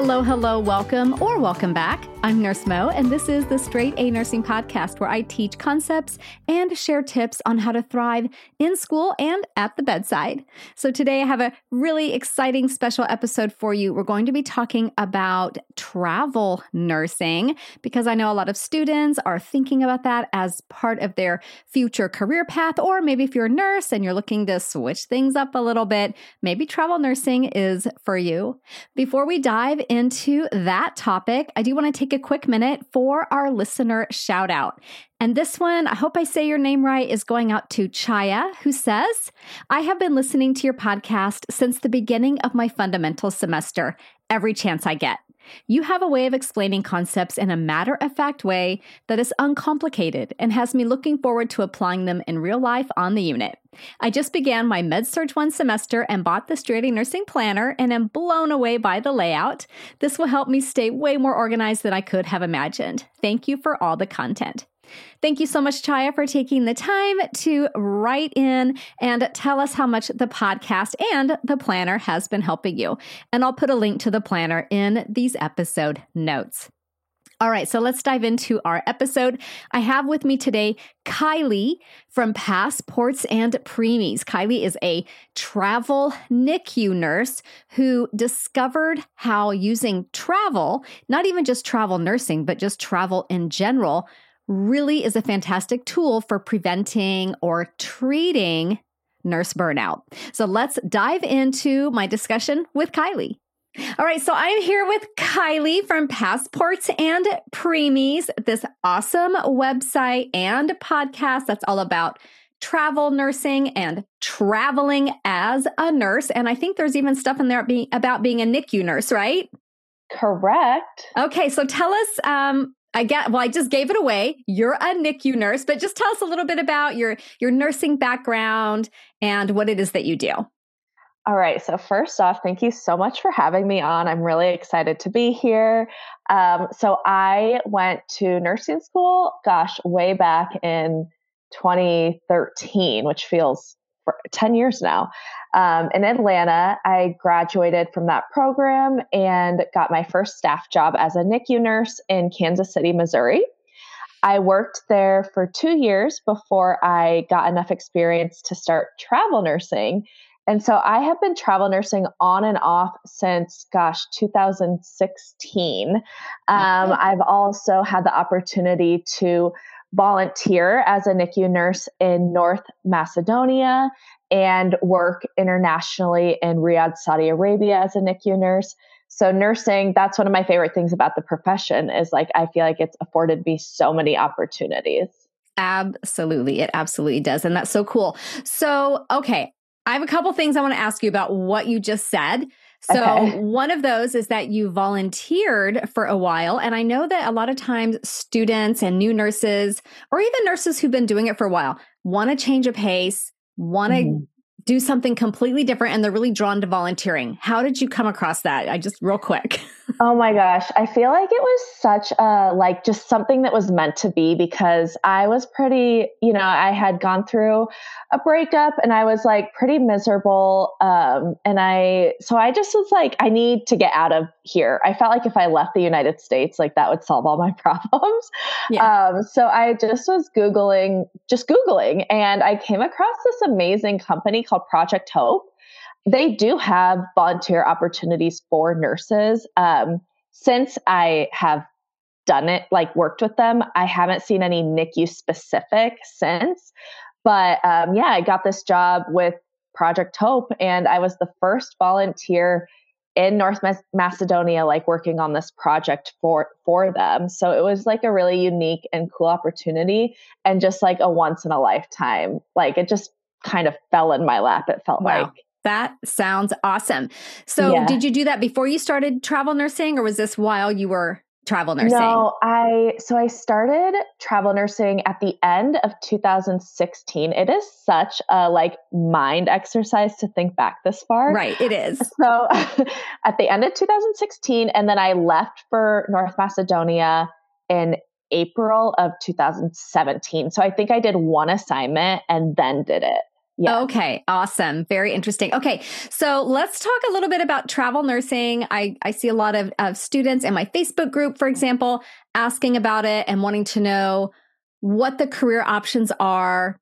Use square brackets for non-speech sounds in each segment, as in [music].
Hello, hello, welcome, or welcome back. I'm Nurse Mo, and this is the Straight A Nursing Podcast where I teach concepts and share tips on how to thrive in school and at the bedside. So, today I have a really exciting special episode for you. We're going to be talking about travel nursing because I know a lot of students are thinking about that as part of their future career path, or maybe if you're a nurse and you're looking to switch things up a little bit, maybe travel nursing is for you. Before we dive into that topic, I do want to take a quick minute for our listener shout out. And this one, I hope I say your name right, is going out to Chaya, who says, I have been listening to your podcast since the beginning of my fundamental semester, every chance I get. You have a way of explaining concepts in a matter of fact way that is uncomplicated and has me looking forward to applying them in real life on the unit. I just began my MedSurg 1 semester and bought the A Nursing Planner and am blown away by the layout. This will help me stay way more organized than I could have imagined. Thank you for all the content. Thank you so much, Chaya, for taking the time to write in and tell us how much the podcast and the planner has been helping you. And I'll put a link to the planner in these episode notes. All right, so let's dive into our episode. I have with me today Kylee from Passports and Preemies. Kylee is a travel NICU nurse who discovered how using travel, not even just travel nursing, but just travel in general, really is a fantastic tool for preventing or treating nurse burnout. So let's dive into my discussion with Kylee. All right, so I'm here with Kylee from Passports and Preemies, this awesome website and podcast that's all about travel nursing and traveling as a nurse. And I think there's even stuff in there about being a NICU nurse, right? Correct. Okay, so tell us um, I get well, I just gave it away. You're a NICU nurse, but just tell us a little bit about your your nursing background and what it is that you do. All right. So first off, thank you so much for having me on. I'm really excited to be here. Um, so I went to nursing school, gosh, way back in 2013, which feels 10 years now um, in Atlanta. I graduated from that program and got my first staff job as a NICU nurse in Kansas City, Missouri. I worked there for two years before I got enough experience to start travel nursing. And so I have been travel nursing on and off since, gosh, 2016. Um, I've also had the opportunity to volunteer as a NICU nurse in North Macedonia and work internationally in Riyadh, Saudi Arabia as a NICU nurse. So nursing, that's one of my favorite things about the profession is like I feel like it's afforded me so many opportunities. Absolutely. It absolutely does. And that's so cool. So, okay, I have a couple things I want to ask you about what you just said. So, okay. one of those is that you volunteered for a while. And I know that a lot of times students and new nurses, or even nurses who've been doing it for a while, want to change a pace, want to mm-hmm. do something completely different, and they're really drawn to volunteering. How did you come across that? I just, real quick. [laughs] Oh my gosh. I feel like it was such a, like, just something that was meant to be because I was pretty, you know, I had gone through a breakup and I was like pretty miserable. Um, and I, so I just was like, I need to get out of here. I felt like if I left the United States, like that would solve all my [laughs] problems. Yeah. Um, so I just was Googling, just Googling, and I came across this amazing company called Project Hope they do have volunteer opportunities for nurses. Um, since I have done it, like worked with them, I haven't seen any NICU specific since. But um, yeah, I got this job with Project Hope, and I was the first volunteer in North Macedonia, like working on this project for for them. So it was like a really unique and cool opportunity, and just like a once in a lifetime. Like it just kind of fell in my lap. It felt wow. like. That sounds awesome. So, yeah. did you do that before you started travel nursing, or was this while you were travel nursing? No, I so I started travel nursing at the end of 2016. It is such a like mind exercise to think back this far. Right, it is. So [laughs] at the end of 2016 and then I left for North Macedonia in April of 2017. So I think I did one assignment and then did it. Yeah. Okay. Awesome. Very interesting. Okay. So let's talk a little bit about travel nursing. I, I see a lot of, of students in my Facebook group, for example, asking about it and wanting to know what the career options are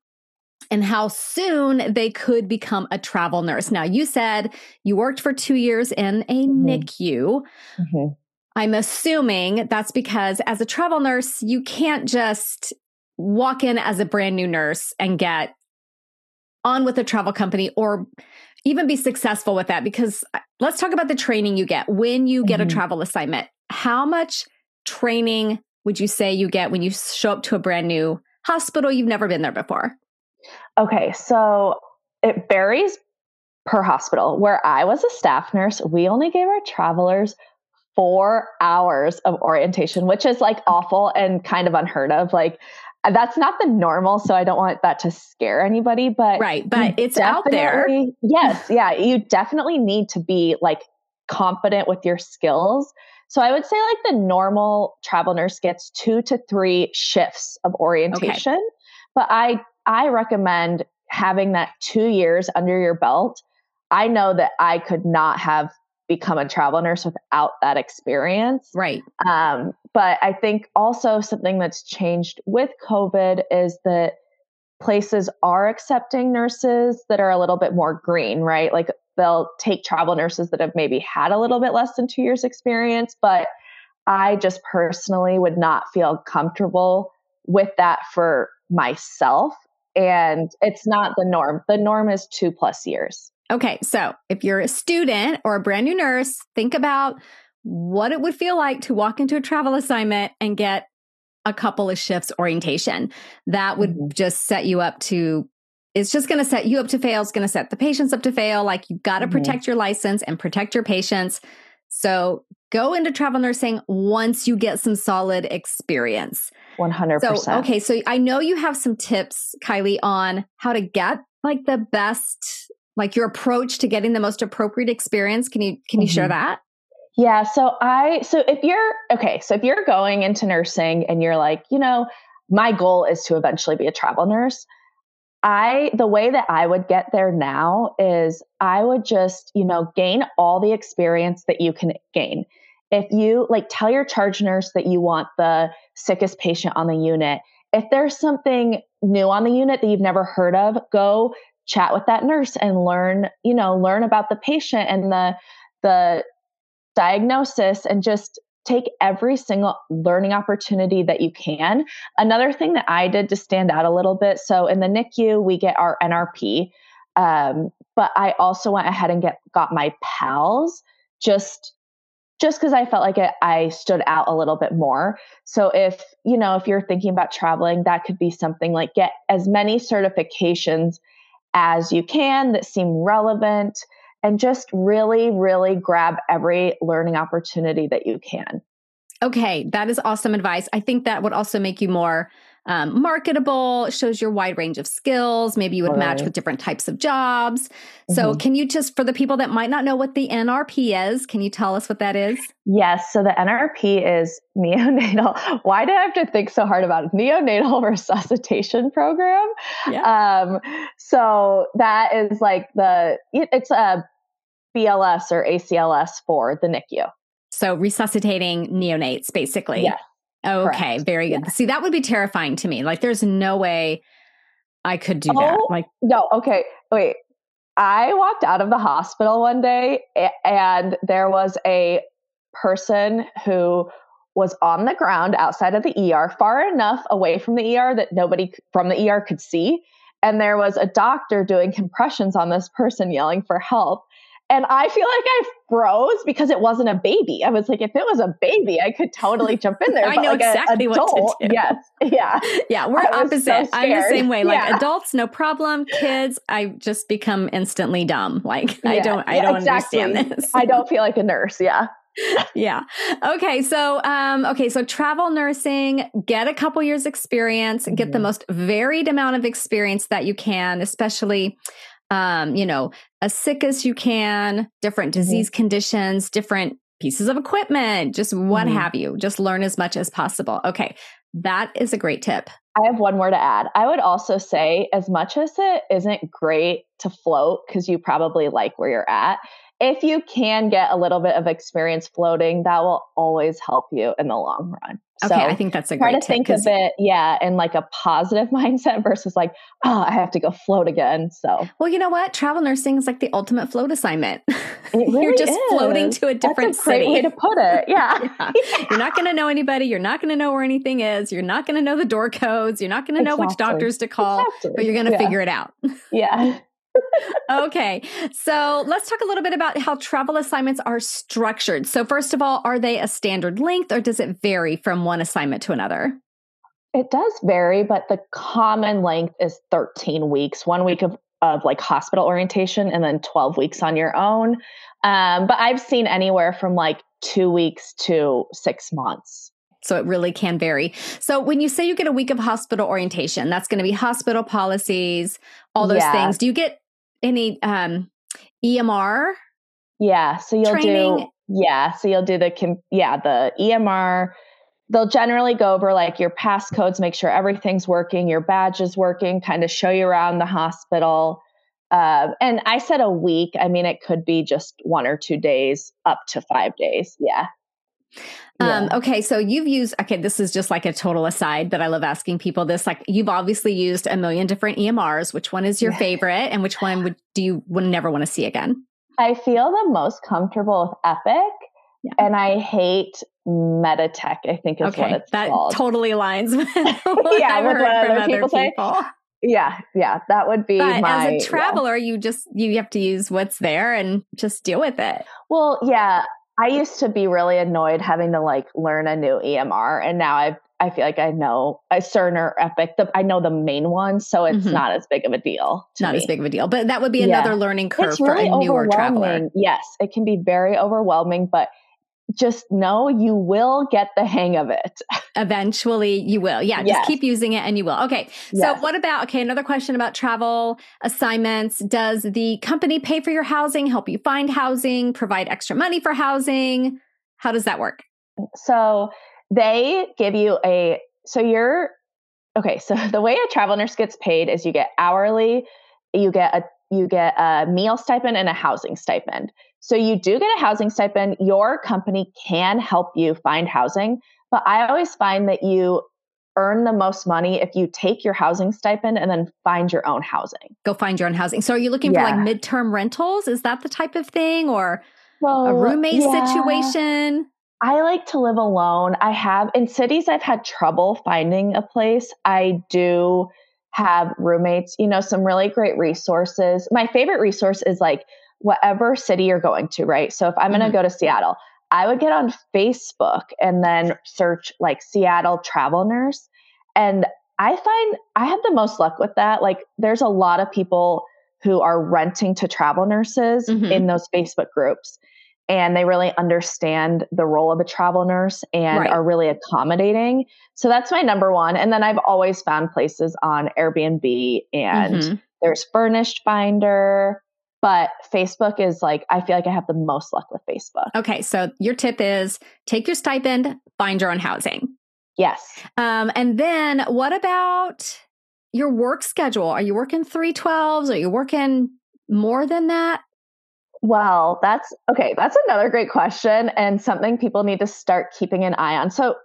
and how soon they could become a travel nurse. Now, you said you worked for two years in a mm-hmm. NICU. Mm-hmm. I'm assuming that's because as a travel nurse, you can't just walk in as a brand new nurse and get on with a travel company or even be successful with that because uh, let's talk about the training you get when you get mm-hmm. a travel assignment. How much training would you say you get when you show up to a brand new hospital? You've never been there before. Okay so it varies per hospital. Where i was a staff nurse we only gave our travelers four hours of orientation which is like awful and kind of unheard of. Like that's not the normal so i don't want that to scare anybody but right but it's out there. yes yeah you definitely need to be like confident with your skills. So i would say like the normal travel nurse gets two to three shifts of orientation okay. but i i recommend having that two years under your belt. I know that i could not have become a travel nurse without that experience. Right. Um, but I think also something that's changed with COVID is that places are accepting nurses that are a little bit more green, right? Like they'll take travel nurses that have maybe had a little bit less than two years experience, but I just personally would not feel comfortable with that for myself. And it's not the norm. The norm is two plus years. Okay, so if you're a student or a brand new nurse, think about what it would feel like to walk into a travel assignment and get a couple of shifts orientation. That would mm-hmm. just set you up to it's just going to set you up to fail. It's going to set the patients up to fail. Like you've got to mm-hmm. protect your license and protect your patients. So go into travel nursing once you get some solid experience. 100%. So, okay. So I know you have some tips, Kylee, on how to get like the best like your approach to getting the most appropriate experience. Can you can you mm-hmm. share that? Yeah, so I so if you're okay, so if you're going into nursing and you're like, you know, my goal is to eventually be a travel nurse, I the way that I would get there now is I would just, you know, gain all the experience that you can gain. If you like tell your charge nurse that you want the sickest patient on the unit, if there's something new on the unit that you've never heard of, go chat with that nurse and learn, you know, learn about the patient and the the diagnosis and just take every single learning opportunity that you can. Another thing that I did to stand out a little bit, so in the NICU we get our NRP, um, but I also went ahead and get got my PALS just just because I felt like it, I stood out a little bit more. So if you know if you're thinking about traveling, that could be something like get as many certifications as you can that seem relevant and just really, really grab every learning opportunity that you can. Okay, that is awesome advice. I think that would also make you more um, marketable, shows your wide range of skills. Maybe you would right. match with different types of jobs. So, mm-hmm. can you just, for the people that might not know what the NRP is, can you tell us what that is? Yes. So, the NRP is neonatal. [laughs] Why do I have to think so hard about it? Neonatal [laughs] resuscitation program. Yeah. Um, so, that is like the, it's a BLS or ACLS for the NICU. So, resuscitating neonates, basically. Yes. Okay, Correct. very good. Yeah. See, that would be terrifying to me. Like, there's no way I could do oh, that. Like, no, okay, wait. I walked out of the hospital one day and there was a person who was on the ground outside of the ER, far enough away from the ER that nobody from the ER could see. And there was a doctor doing compressions on this person, yelling for help. And I feel like I froze because it wasn't a baby. I was like, if it was a baby, I could totally [laughs] jump in there. I know like exactly adult, what to do. Yes. Yeah. Yeah. We're opposite. So I'm the same way. Like yeah. adults, no problem. Kids, I just become instantly dumb. Like yeah. I don't, I don't exactly. understand this. I don't feel like a nurse. Yeah. [laughs] yeah. Okay. So, um, okay. So travel nursing, get a couple years experience, mm-hmm. get the mm-hmm. most varied amount of experience that you can, especially, um, you know, as sick as you can, different mm-hmm. disease mm-hmm. conditions, different pieces of equipment, just what mm-hmm. have you. Just learn as much as possible. Okay. That is a great tip. I have one more to add. I would also say, as much as it isn't great to float because you probably like where you're at, if you can get a little bit of experience floating, that will always help you in the long run. Okay, I think that's a great try to think of it, yeah, in like a positive [laughs] mindset versus like, oh, I have to go float again. So, well, you know what? Travel nursing is like the ultimate float assignment. [laughs] Really you're just is. floating to a different that's a great city. way to put it. [laughs] Yeah, yeah. you're not going to know anybody. You're not going to know where anything is. You're not going to know the door codes. You're not going to know exactly. which doctors to call, exactly. but you're going to yeah. figure it out. yeah okay. So let's talk a little bit about how travel assignments are structured. So, first of all, are they a standard length or does it vary from one assignment to another? It does vary, but the common length is 13 weeks, one week of, of like hospital orientation and then 12 weeks on your own. Um, but I've seen anywhere from like two weeks to six months. So it really can vary. So when you say you get a week of hospital orientation, that's going to be hospital policies, all those yeah. things. Do you get any um, EMR? Yeah. So you'll training? do yeah. So you'll do the yeah the EMR. They'll generally go over like your passcodes, make sure everything's working, your badge is working, kind of show you around the hospital. Uh, and I said a week. I mean, it could be just one or two days, up to five days. Yeah. Um, okay, so you've used okay, this is just like a total aside, but I love asking people this. Like you've obviously used a million different EMRs. Which one is your yeah. favorite and which one would do you would never want to see again? I feel the most comfortable with Epic. Yeah. And I hate Meditech, I think is okay, what it's that called. totally aligns with [laughs] [laughs] what yeah, I've with heard what other people, people. Say. Yeah, yeah, that would be but my, as a traveler, yeah. you just you have to use what's there and just deal with it. Well, yeah, I used to be really annoyed having to like learn a new EMR, and now I've I feel like I know a Cerner Epic. The, I know the main ones, so it's mm-hmm. not as big of a deal. Not me. as big of a deal, but that would be another yeah. learning curve really for a newer traveler. Yes, it can be very overwhelming, but just know you will get the hang of it. Eventually, you will. Yeah, yes. just keep using it and you will. Okay. So, yes. what about, okay, another question about travel assignments. Does the company pay for your housing, help you find housing, provide extra money for housing? How does that work? So, they give you a, so you're, okay, so [laughs] the way a travel nurse gets paid is you get hourly, you get a you get a meal stipend and a housing stipend. So you do get a housing stipend. Your company can help you find housing, but I always find that you earn the most money if you take your housing stipend and then find your own housing. Go find your own housing. So are you looking yeah. for like midterm rentals? Is that the type of thing or a roommate yeah. situation? I like to live alone. I have in cities I've had trouble finding a place. I do have roommates, you know, some really great resources. My favorite resource is like whatever city you're going to, right? So if I'm mm-hmm. going to go to Seattle, I would get on Facebook and then search like Seattle travel nurse. And I find I have the most luck with that. Like there's a lot of people who are renting to travel nurses mm-hmm. in those Facebook groups. And they really understand the role of a travel nurse and right. are really accommodating. So that's my number one. And then I've always found places on Airbnb and mm-hmm. there's Furnished Finder but Facebook is like, I feel like I have the most luck with Facebook. Okay. So your tip is take your stipend, find your own housing. Yes. Um, and then what about your work schedule? Are you working 312s? Are you working more than that? Well, that's okay. That's another great question and something people need to start keeping an eye on. So,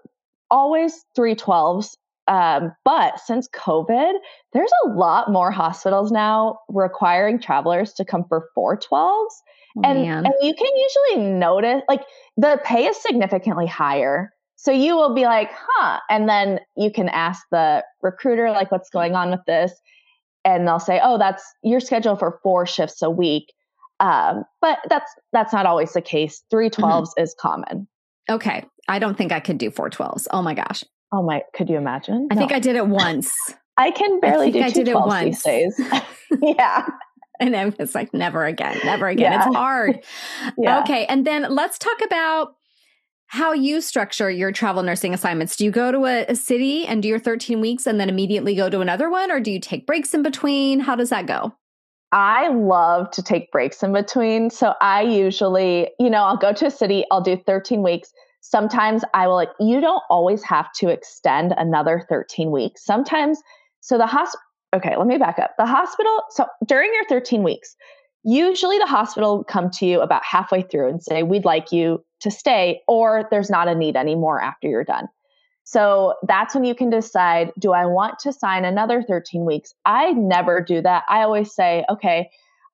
always 312s um, but since COVID, there's a lot more hospitals now requiring travelers to come for 412s. Oh, and, and you can usually notice, like, the pay is significantly higher. So you will be like, huh. And then you can ask the recruiter, like, what's going on with this? And they'll say, oh, that's your schedule for four shifts a week. Um, but that's that's not always the case. 312s mm-hmm. is common. Okay. I don't think I could do 412s. Oh my gosh. Oh my, could you imagine? I no. think I did it once. [laughs] I can barely I do I did it once. these days. [laughs] [laughs] yeah. And then it's like never again, never again. Yeah. It's hard. yeah. Okay. And then let's talk about how you structure your travel nursing assignments. Do you go to a, a, city and do your 13 weeks and then immediately go to another one, or do you take breaks in between? How does that go? I love to take breaks in between. So I usually, you know, I'll go to a city, I'll do 13 weeks. Sometimes I will, like, you don't always have to extend another 13 weeks. Sometimes, so the hospital, okay, let me back up. The hospital, so during your 13 weeks, usually the hospital come to you about halfway through and say, we'd like you to stay, or there's not a need anymore after you're done. So that's when you can decide do I want to sign another 13 weeks? I never do that. I always say, okay,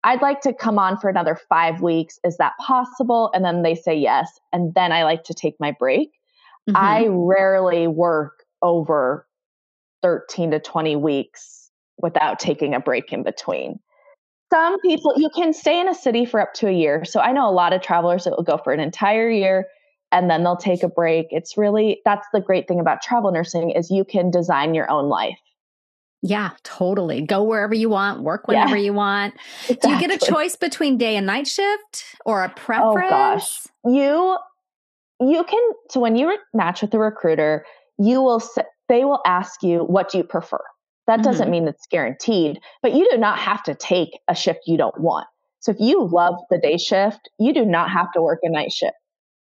I'd like to come on for another five weeks. Is that possible? And then they say yes. And then I like to take my break. Mm-hmm. I rarely work over 13 to 20 weeks without taking a break in between. Some people, you can stay in a city for up to a year. So I know a lot of travelers that will go for an entire year and then they'll take a break. It's really, that's the great thing about travel nursing is you can design your own life. Yeah, totally. Go wherever you want, work whenever yeah, you want. Exactly. [laughs] Do you get a choice between day and night shift or a preference? Oh gosh. You you can so when you match with a recruiter, you will they will ask you what do you prefer. That doesn't mm-hmm. mean it's guaranteed, but you do not have to take a shift you don't want. So if you love the day shift, you do not have to work a night shift.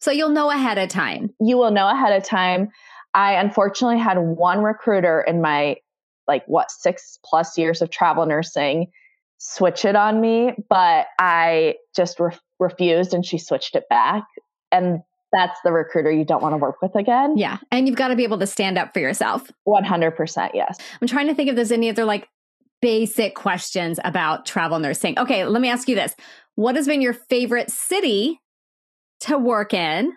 So you'll know ahead of time. You will know ahead of time. I unfortunately had one recruiter in my like what six plus years of travel nursing switch it on me, but I just re- refused and she switched it back. And that's the recruiter you don't want to work with again. Yeah. And you've got to be able to stand up for yourself. 100%. Yes. I'm trying to think if there's any other like basic questions about travel nursing. Okay. Let me ask you this What has been your favorite city to work in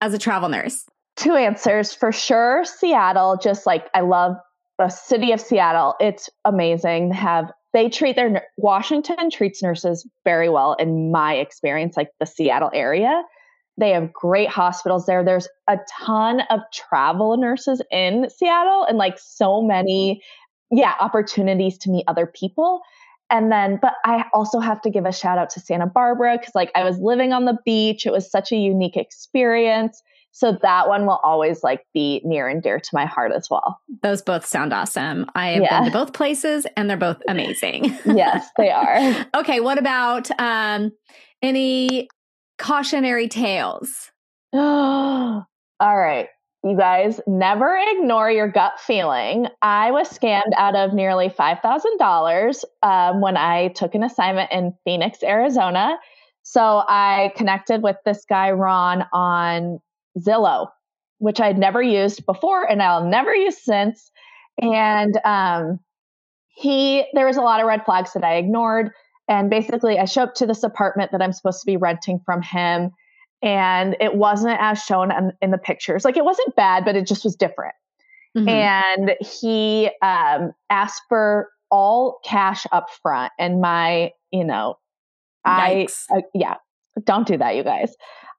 as a travel nurse? Two answers for sure. Seattle, just like I love the city of Seattle. It's amazing. They have they treat their Washington treats nurses very well in my experience, like the Seattle area. They have great hospitals there. There's a ton of travel nurses in Seattle and like so many, yeah, opportunities to meet other people. And then, but I also have to give a shout out to Santa Barbara because, like, I was living on the beach. It was such a unique experience. So that one will always like be near and dear to my heart as well. Those both sound awesome. I have yeah. been to both places and they're both [laughs] amazing. yes, they [laughs] are. okay, what about um any cautionary tales? [gasps] All right. You guys never ignore your gut feeling. I was scammed out of nearly $5,000 um, when I took an assignment in Phoenix, Arizona. So I connected with this guy, Ron, on Zillow, which I'd never used before and I'll never use since. And um, he, there was a lot of red flags that I ignored. And basically, I show up to this apartment that I'm supposed to be renting from him and it wasn't as shown in, in, the pictures. Like it wasn't bad, but it just was different. Mm-hmm. And he um, asked for all cash up front, and my, you know, Yikes. I, uh, yeah, don't do that, you guys.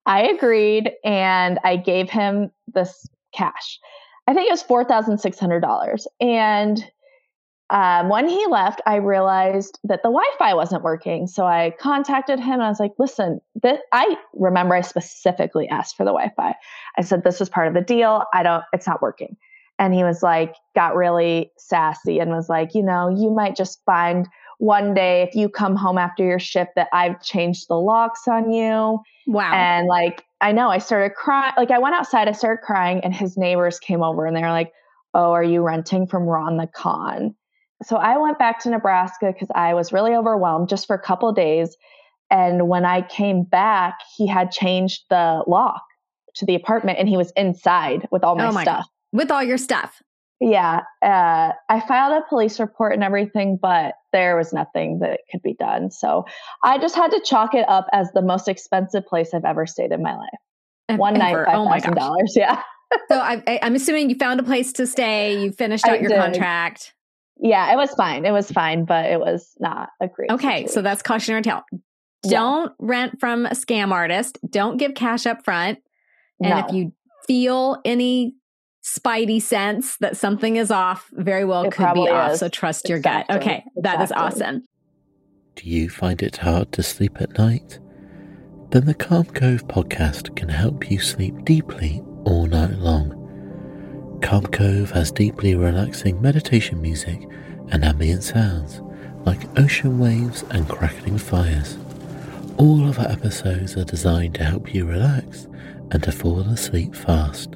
I agreed, and I gave him this cash. I think it was four thousand six hundred dollars, and um, when he left, I realized that the Wi-Fi wasn't working. So I contacted him and I was like, "Listen, I remember I specifically asked for the Wi-Fi. I said this was part of the deal. I don't. It's not working." And he was like, got really sassy and was like, "You know, you might just find one day if you come home after your shift that I've changed the locks on you." Wow. And like, I know I started crying. Like, I went outside, I started crying, and his neighbors came over and they were like, "Oh, are you renting from Ron the Con?" so I went back to Nebraska because I was really overwhelmed just for a couple days. And when I came back, he had changed the lock to the apartment and he was inside with all my, oh my stuff. God. With all your stuff. Yeah. Uh, I filed a police report and everything, but there was nothing that could be done. So I just had to chalk it up as the most expensive place I've ever stayed in my life. One night, $5,000. Oh [laughs] yeah. so I, am assuming you found a place to stay. You finished out I your did. contract. Yeah, it was fine. It was fine, but it was not a great. Okay, situation. so that's cautionary tale. don't yeah. rent from a scam artist. Don't give cash up front. And no. if you feel any spidey sense that something is off, very well it could be off. So trust your gut. Okay, exactly. that is awesome. Do you find it hard to sleep at night? Then the Calm Cove podcast can help you sleep deeply all night long. Calm Cove has deeply relaxing meditation music and ambient sounds like ocean waves and crackling fires. All of our episodes are designed to help you relax and to fall asleep fast.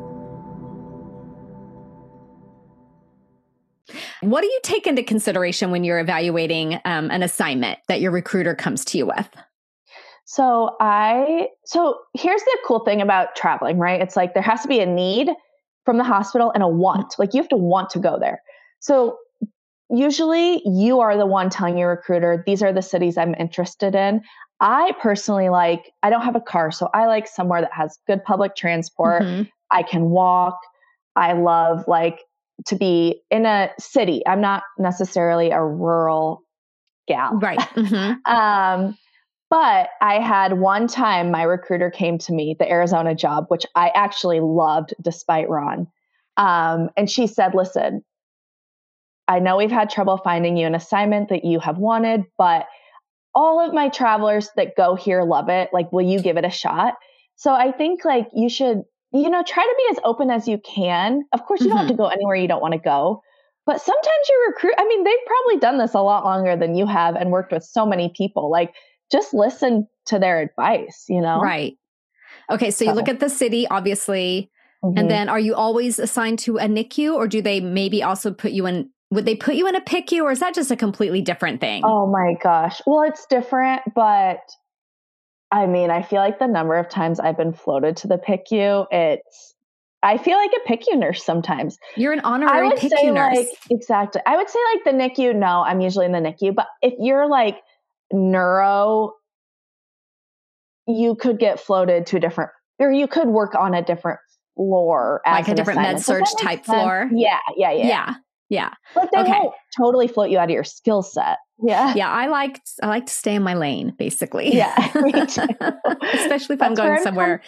What do you take into consideration when you're evaluating um, an assignment that your recruiter comes to you with? So I so here's the cool thing about traveling, right? It's like there has to be a need from the hospital and a want. Like you have to want to go there. So usually you are the one telling your recruiter, these are the cities I'm interested in. I personally like, I don't have a car, so I like somewhere that has good public transport. Mm-hmm. I can walk. I love like to be in a city. I'm not necessarily a rural gal. Right. [laughs] Mm-hmm. um, but I had one time my recruiter came to me, the Arizona job, which I actually loved despite Ron. Um, and she said, Listen, I know we've had trouble finding you an assignment that you have wanted, but all of my travelers that go here love it. Like, will you give it a shot? So I think like you should, you know, try to be as open as you can. Of course, you mm-hmm. don't have to mm-hmm. go anywhere you don't want to go. But sometimes you recruit, I mean, they've probably done this a lot longer than you have and worked with so many people. Like, just listen to their advice, you know? Right. Okay. So, so. you look at the city, obviously. Mm-hmm. And then are you always assigned to a NICU or do they maybe also put you in would they put you in a PICU or is that just a completely different thing? Oh my gosh. Well, it's different, but I mean, I feel like the number of times I've been floated to the PICU, it's I feel like a PICU nurse sometimes. You're an honorary PICU nurse. Like, exactly. I would say like the NICU, no, I'm usually in the NICU, but if you're like neuro, you could get floated to a different or you could work on a different floor like a different med surg type sense? floor. Yeah, yeah, yeah. Yeah. Yeah. But they okay. won't totally float you out of your skill set. Yeah. Yeah. I like I like to stay in my lane, basically. Yeah. [laughs] [laughs] Especially if I'm going somewhere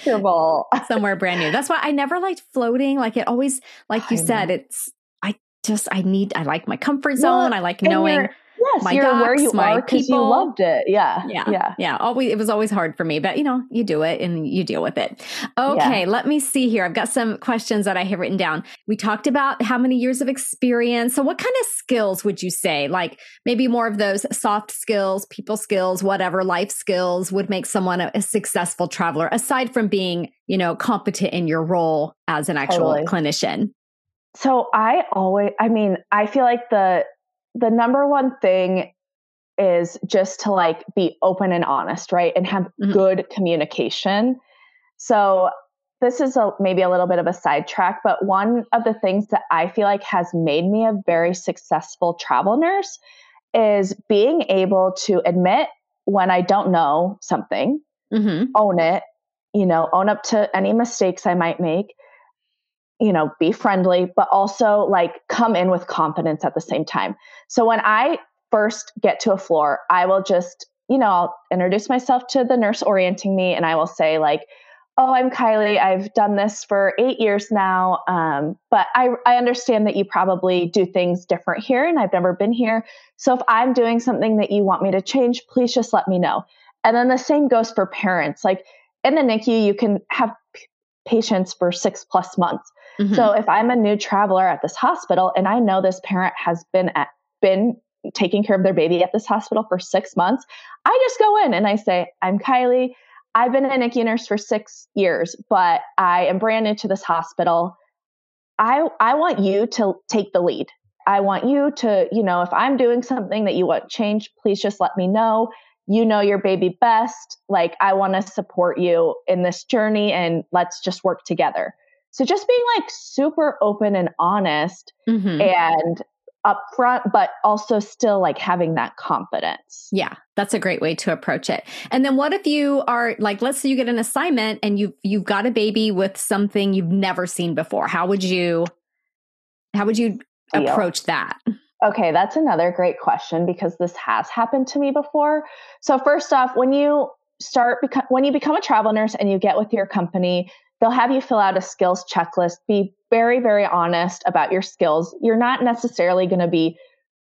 somewhere brand new. That's why I never liked floating. Like it always, like you I said, know. it's I just I need I like my comfort zone. Well, I like knowing Yes, my you're where you my are because you loved it. Yeah, yeah, yeah, yeah. Always, it was always hard for me, but you know, you do it and you deal with it. Okay, yeah. let me see here. I've got some questions that I have written down. We talked about how many years of experience. So, what kind of skills would you say, like maybe more of those soft skills, people skills, whatever, life skills, would make someone a, a successful traveler aside from being, you know, competent in your role as an actual totally. clinician? So I always, I mean, I feel like the the number one thing is just to like be open and honest, right? And have mm-hmm. good communication. So this is a, maybe a little bit of a sidetrack, but one of the things that I feel like has made me a very successful travel nurse is being able to admit when I don't know something, mm-hmm. own it, you know, own up to any mistakes I might make, you know, be friendly, but also like come in with confidence at the same time. So when I first get to a floor, I will just, you know, I'll introduce myself to the nurse orienting me and I will say, like, oh, I'm Kylee. I've done this for eight years now. Um, but I, I understand that you probably do things different here and I've never been here. So if I'm doing something that you want me to change, please just let me know. And then the same goes for parents. Like in the NICU, you can have patients for six plus months. Mm-hmm. So if I'm a new traveler at this hospital and I know this parent has been at, been taking care of their baby at this hospital for six months, I just go in and I say, I'm Kylee. I've been a NICU nurse for six years, but I am brand new to this hospital. I, I want you to take the lead. I want you to, you know, if I'm doing something that you want changed, please just let me know. You know your baby best. Like, I want to support you in this journey and let's just work together. So just being like super open and honest mm-hmm. and upfront, but also still like having that confidence. Yeah, that's a great way to approach it. And then what if you are like, let's say you get an assignment and you've you've got a baby with something you've never seen before. How would you how would you approach that? Okay, that's another great question because this has happened to me before. So first off, when you start beca- when you become a travel nurse and you get with your company, they'll have you fill out a skills checklist. Be very very honest about your skills. You're not necessarily going to be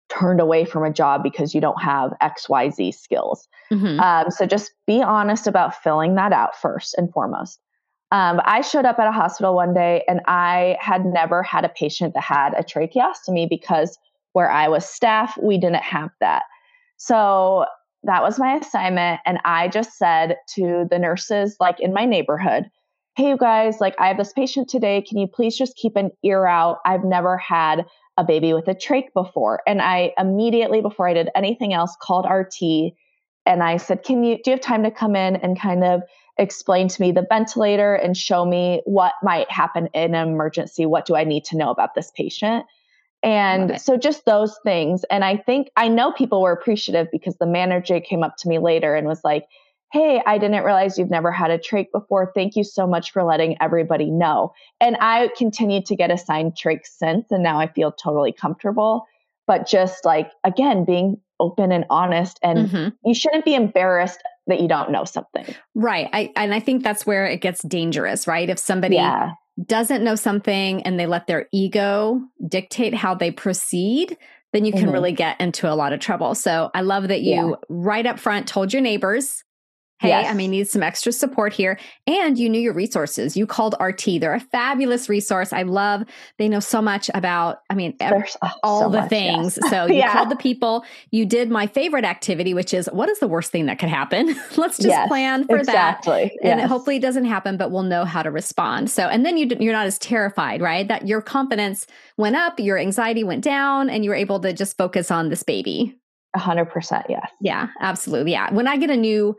turned away from a job because you don't have XYZ skills. Mm-hmm. Um, so just be honest about filling that out first and foremost. Um, I showed up at a hospital one day and I had never had a patient that had a tracheostomy because where I was staff, we didn't have that. So that was my assignment. And I just said to the nurses, like in my neighborhood, hey, you guys, like I have this patient today. Can you please just keep an ear out? I've never had a baby with a trach before. And I immediately, before I did anything else, called RT and I said, Can you, do you have time to come in and kind of explain to me the ventilator and show me what might happen in an emergency? What do I need to know about this patient? And so just those things. And I think I know people were appreciative because the manager came up to me later and was like, Hey, I didn't realize you've never had a trach before. Thank you so much for letting everybody know. And I continued to get assigned trach since, and now I feel totally comfortable. But just like, again, being open and honest, and mm-hmm. you shouldn't be embarrassed that you don't know something. Right. I, and I think that's where it gets dangerous, right? If somebody yeah doesn't know something and they let their ego dictate how they proceed, then you can mm-hmm. really get into a lot of trouble. So I love that you yeah. right up front told your neighbors Hey, yes. I may need some extra support here. And you knew your resources. You called RT. They're a fabulous resource. I love, they know so much about, I mean, oh, all so the much, things. Yes. So [laughs] you yeah. called the people. You did my favorite activity, which is what is the worst thing that could happen? [laughs] Let's just yes, plan for exactly. that. And hopefully it doesn't happen, but we'll know how to respond. So, and then you, you're not as terrified, right? That your confidence went up, your anxiety went down, and you were able to just focus on this baby. A hundred percent. Yes. Yeah, absolutely. Yeah. When I get a new,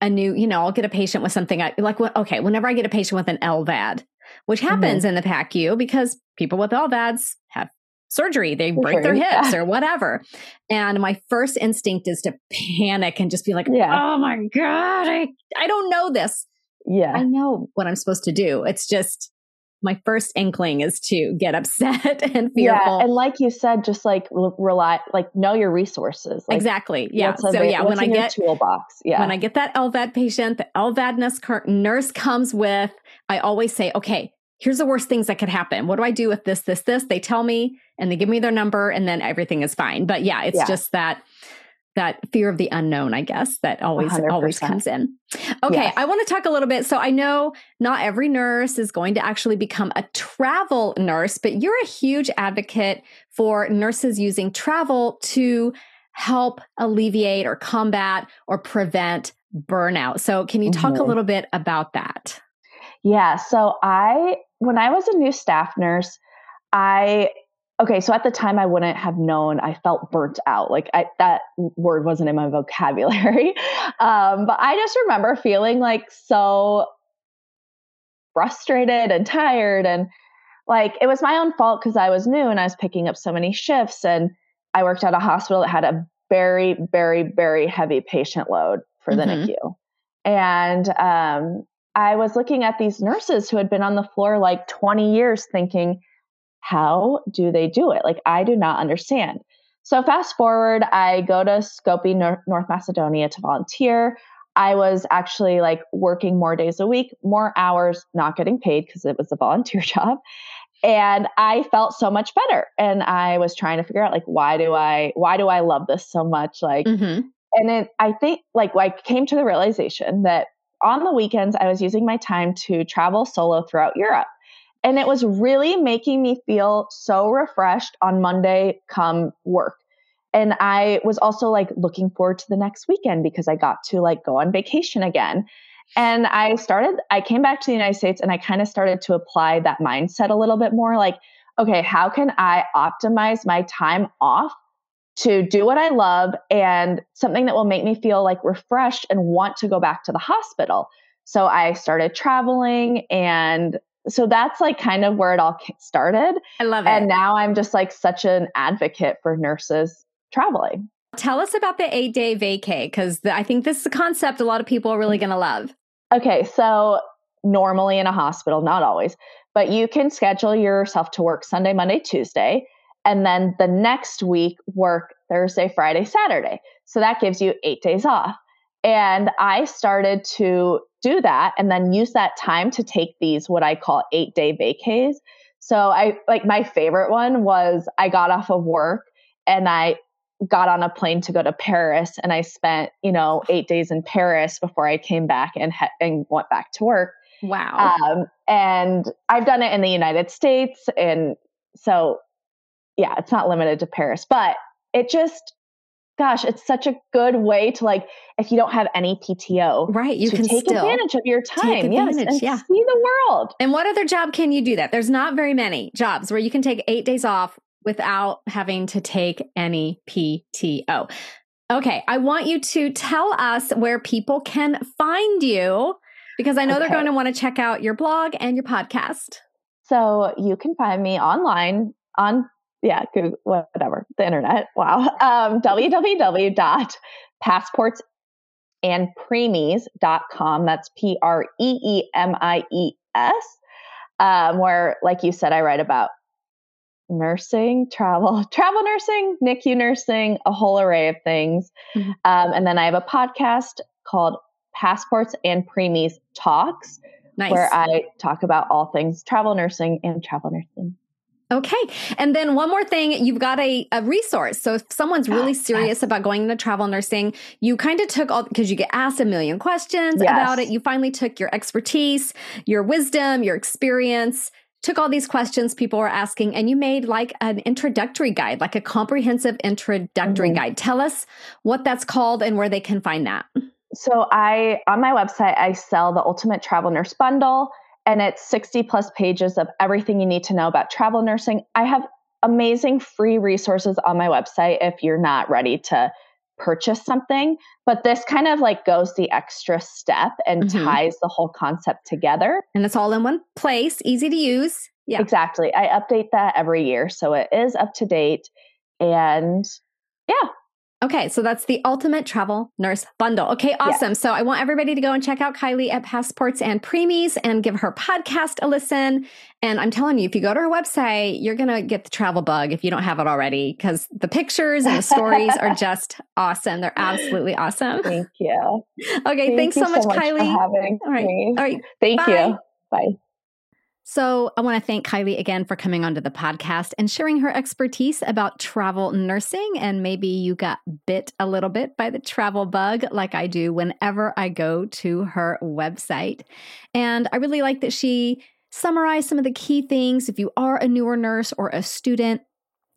a new, you know, I'll get a patient with something I, like, okay, whenever I get a patient with an LVAD, which mm-hmm. happens mm-hmm. in the PACU because people with LVADs have surgery, they break their hips yeah. or whatever. And my first instinct is to panic and just be like, yeah. oh my God, I, I don't know this. Yeah. I know what I'm supposed to do. It's just, my first inkling is to get upset [laughs] and fearful. Yeah, and like you said, just like rely, like know your resources. Like, exactly. Yeah. So yeah, when I get toolbox, yeah, when I get that LVAD patient, the LVAD nurse, nurse comes with. I always say, okay, here's the worst things that could happen. What do I do with this, this, this? They tell me, and they give me their number, and then everything is fine. But yeah, it's yeah. just that that fear of the unknown, I guess, that always 100%. always comes in. Okay, yes. I want to talk a little bit. So I know not every nurse is going to actually become a travel nurse, but you're a huge advocate for nurses using travel to help alleviate or combat or prevent burnout. So can you talk mm-hmm. a little bit about that? Yeah, so I when I was a new staff nurse, I okay, so at the time I wouldn't have known. I felt burnt out. Like I, that word wasn't in my vocabulary. [laughs] Um, but I just remember feeling like so frustrated and tired and like it was my own fault because I was new and I was picking up so many shifts and I worked at a hospital that had a very, very, very heavy patient load for the mm-hmm. NICU. And um, I was looking at these nurses who had been on the floor like 20 years thinking, how do they do it? Like, I do not understand. So, fast forward, I go to Skopje, North Macedonia to volunteer. I was actually like working more days a week, more hours, not getting paid because it was a volunteer [laughs] job. And I felt so much better. And I was trying to figure out like why do I why do I love this so much? Like mm-hmm. and then I think like I came to the realization that on the weekends I was using my time to travel solo throughout Europe. And it was really making me feel so refreshed on Monday come work. And I was also like looking forward to the next weekend because I got to like go on vacation again. And I started, I came back to the United States and I kind of started to apply that mindset a little bit more like, okay, how can I optimize my time off to do what I love and something that will make me feel like refreshed and want to go back to the hospital? So I started traveling and so that's like kind of where it all started. I love it. And now I'm just like such an advocate for nurses traveling. Tell us about the eight day vacay because I think this is a concept a lot of people are really mm-hmm. going to love. Okay, so normally in a hospital, not always, but you can schedule yourself to work Sunday, Monday, Tuesday, and then the next week work Thursday, Friday, Saturday. So that gives you eight days off. And I started to do that and then use that time to take these, what I call eight day vacays. So I like my favorite one was I got off of work and I got on a plane to go to Paris and I spent, you know, 8 days in Paris before I came back and ha- and went back to work. Wow. Um, and I've done it in the United States and so yeah, it's not limited to Paris, but it just gosh, it's such a good way to like if you don't have any PTO, right? You can take advantage of your time, yes, and yeah. see the world. And what other job can you do that? There's not very many jobs where you can take eight days off without having to take any PTO. Okay, I want you to tell us where people can find you because I know okay. they're going to want to check out your blog and your podcast. So you can find me online on yeah, Google, whatever, the internet. Wow. Um, www.passportsandpreemies.com. That's P R E E M I E S. Um, where, like you said, I write about nursing, travel, [laughs] travel nursing, NICU nursing, a whole array of things. Mm-hmm. Um, and then I have a podcast called Passports and Preemies Talks, nice. where I talk about all things travel nursing and travel nursing. Okay. And then one more thing, you've got a, a resource. So if someone's really serious about going into travel nursing, you kind of took all, because you get asked a million questions yes. about it. You finally took your expertise, your wisdom, your experience, took all these questions people were asking, and you made like an introductory guide, like a comprehensive introductory mm-hmm. guide. Tell us what that's called and where they can find that. So I, on my website, I sell the Ultimate Travel Nurse Bundle and it's 60 plus pages of everything you need to know about travel nursing. I have amazing free resources on my website if you're not ready to purchase something. But this kind of like goes the extra step and mm-hmm. ties the whole concept together. And it's all in one place, easy to use. Yeah. Exactly. I update that every year. So it is up to date. And yeah, Okay, so that's the ultimate travel nurse bundle. Okay, awesome. Yeah. So I want everybody to go and check out Kylee at Passports and Preemies and give her podcast a listen. And I'm telling you, if you go to her website, you're going to get the travel bug if you don't have it already because the pictures and the stories are [laughs] just awesome. They're absolutely awesome. Thank you. [laughs] Okay, Thank thanks so much, so much, Kylee. All right. Me. All right. Thank Bye. you. Bye. So, I want to thank Kylee again for coming onto the podcast and sharing her expertise about travel nursing. And maybe you got bit a little bit by the travel bug, like I do whenever I go to her website. And I really like that she summarized some of the key things. If you are a newer nurse or a student,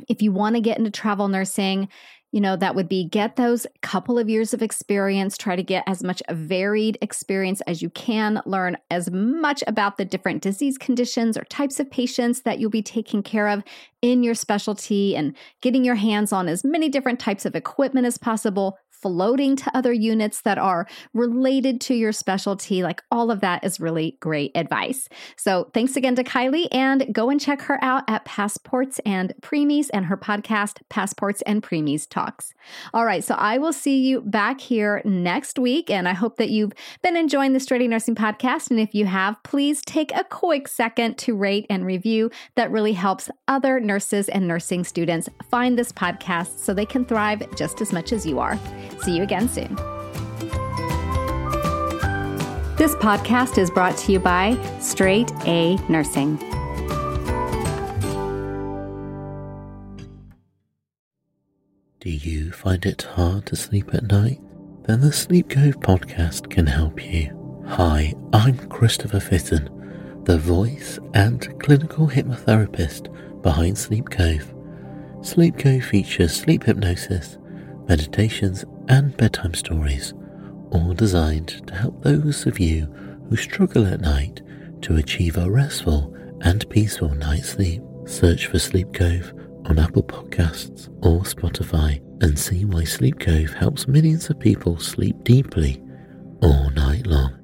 if you want to get into travel nursing, you know, that would be get those couple of years of experience, try to get as much varied experience as you can, learn as much about the different disease conditions or types of patients that you'll be taking care of in your specialty and getting your hands on as many different types of equipment as possible floating to other units that are related to your specialty. Like all of that is really great advice. So thanks again to Kylee and go and check her out at Passports and Preemies and her podcast, Passports and Preemies Talks. All right. So I will see you back here next week. And I hope that you've been enjoying the Straight Nursing podcast. And if you have, please take a quick second to rate and review. That really helps other nurses and nursing students find this podcast so they can thrive just as much as you are. See you again soon. This podcast is brought to you by Straight A Nursing. Do you find it hard to sleep at night? Then the Sleep Cove podcast can help you. Hi, I'm Christopher Fitton, the voice and clinical hypnotherapist behind Sleep Cove. Sleep Cove features sleep hypnosis, meditations, and bedtime stories, all designed to help those of you who struggle at night to achieve a restful and peaceful night's sleep. Search for Sleep Cove on Apple Podcasts or Spotify and see why Sleep Cove helps millions of people sleep deeply all night long.